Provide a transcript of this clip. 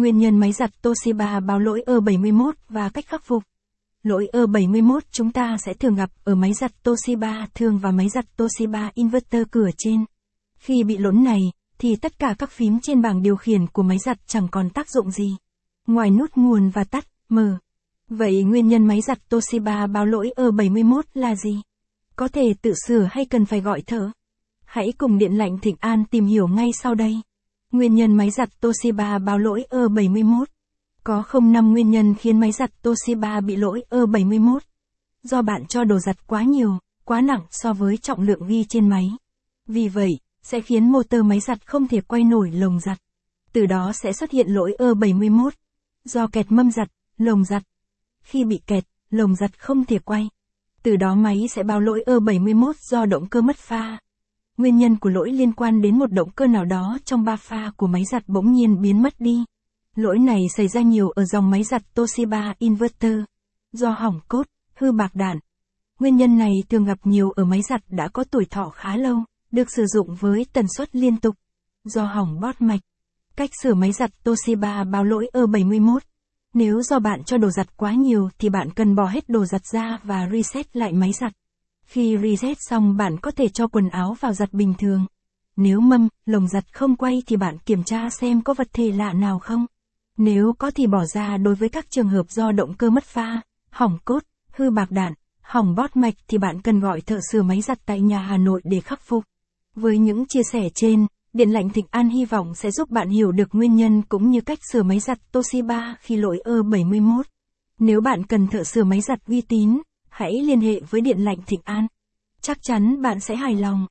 Nguyên nhân máy giặt Toshiba báo lỗi E71 và cách khắc phục. Lỗi E71 chúng ta sẽ thường gặp ở máy giặt Toshiba thường và máy giặt Toshiba inverter cửa trên. Khi bị lỗi này, thì tất cả các phím trên bảng điều khiển của máy giặt chẳng còn tác dụng gì. Ngoài nút nguồn và tắt, mở. Vậy nguyên nhân máy giặt Toshiba báo lỗi E71 là gì? Có thể tự sửa hay cần phải gọi thợ? Hãy cùng Điện lạnh Thịnh An tìm hiểu ngay sau đây. Nguyên nhân máy giặt Toshiba báo lỗi E71. Có không năm nguyên nhân khiến máy giặt Toshiba bị lỗi E71. Do bạn cho đồ giặt quá nhiều, quá nặng so với trọng lượng ghi trên máy. Vì vậy, sẽ khiến motor máy giặt không thể quay nổi lồng giặt. Từ đó sẽ xuất hiện lỗi E71. Do kẹt mâm giặt, lồng giặt. Khi bị kẹt, lồng giặt không thể quay. Từ đó máy sẽ báo lỗi E71 do động cơ mất pha. Nguyên nhân của lỗi liên quan đến một động cơ nào đó trong ba pha của máy giặt bỗng nhiên biến mất đi. Lỗi này xảy ra nhiều ở dòng máy giặt Toshiba Inverter. Do hỏng cốt, hư bạc đạn. Nguyên nhân này thường gặp nhiều ở máy giặt đã có tuổi thọ khá lâu, được sử dụng với tần suất liên tục. Do hỏng bót mạch. Cách sửa máy giặt Toshiba báo lỗi E71. Nếu do bạn cho đồ giặt quá nhiều thì bạn cần bỏ hết đồ giặt ra và reset lại máy giặt. Khi reset xong bạn có thể cho quần áo vào giặt bình thường. Nếu mâm, lồng giặt không quay thì bạn kiểm tra xem có vật thể lạ nào không. Nếu có thì bỏ ra đối với các trường hợp do động cơ mất pha, hỏng cốt, hư bạc đạn, hỏng bót mạch thì bạn cần gọi thợ sửa máy giặt tại nhà Hà Nội để khắc phục. Với những chia sẻ trên, Điện lạnh Thịnh An hy vọng sẽ giúp bạn hiểu được nguyên nhân cũng như cách sửa máy giặt Toshiba khi lỗi E71. Nếu bạn cần thợ sửa máy giặt uy tín, hãy liên hệ với Điện lạnh Thịnh An. Chắc chắn bạn sẽ hài lòng.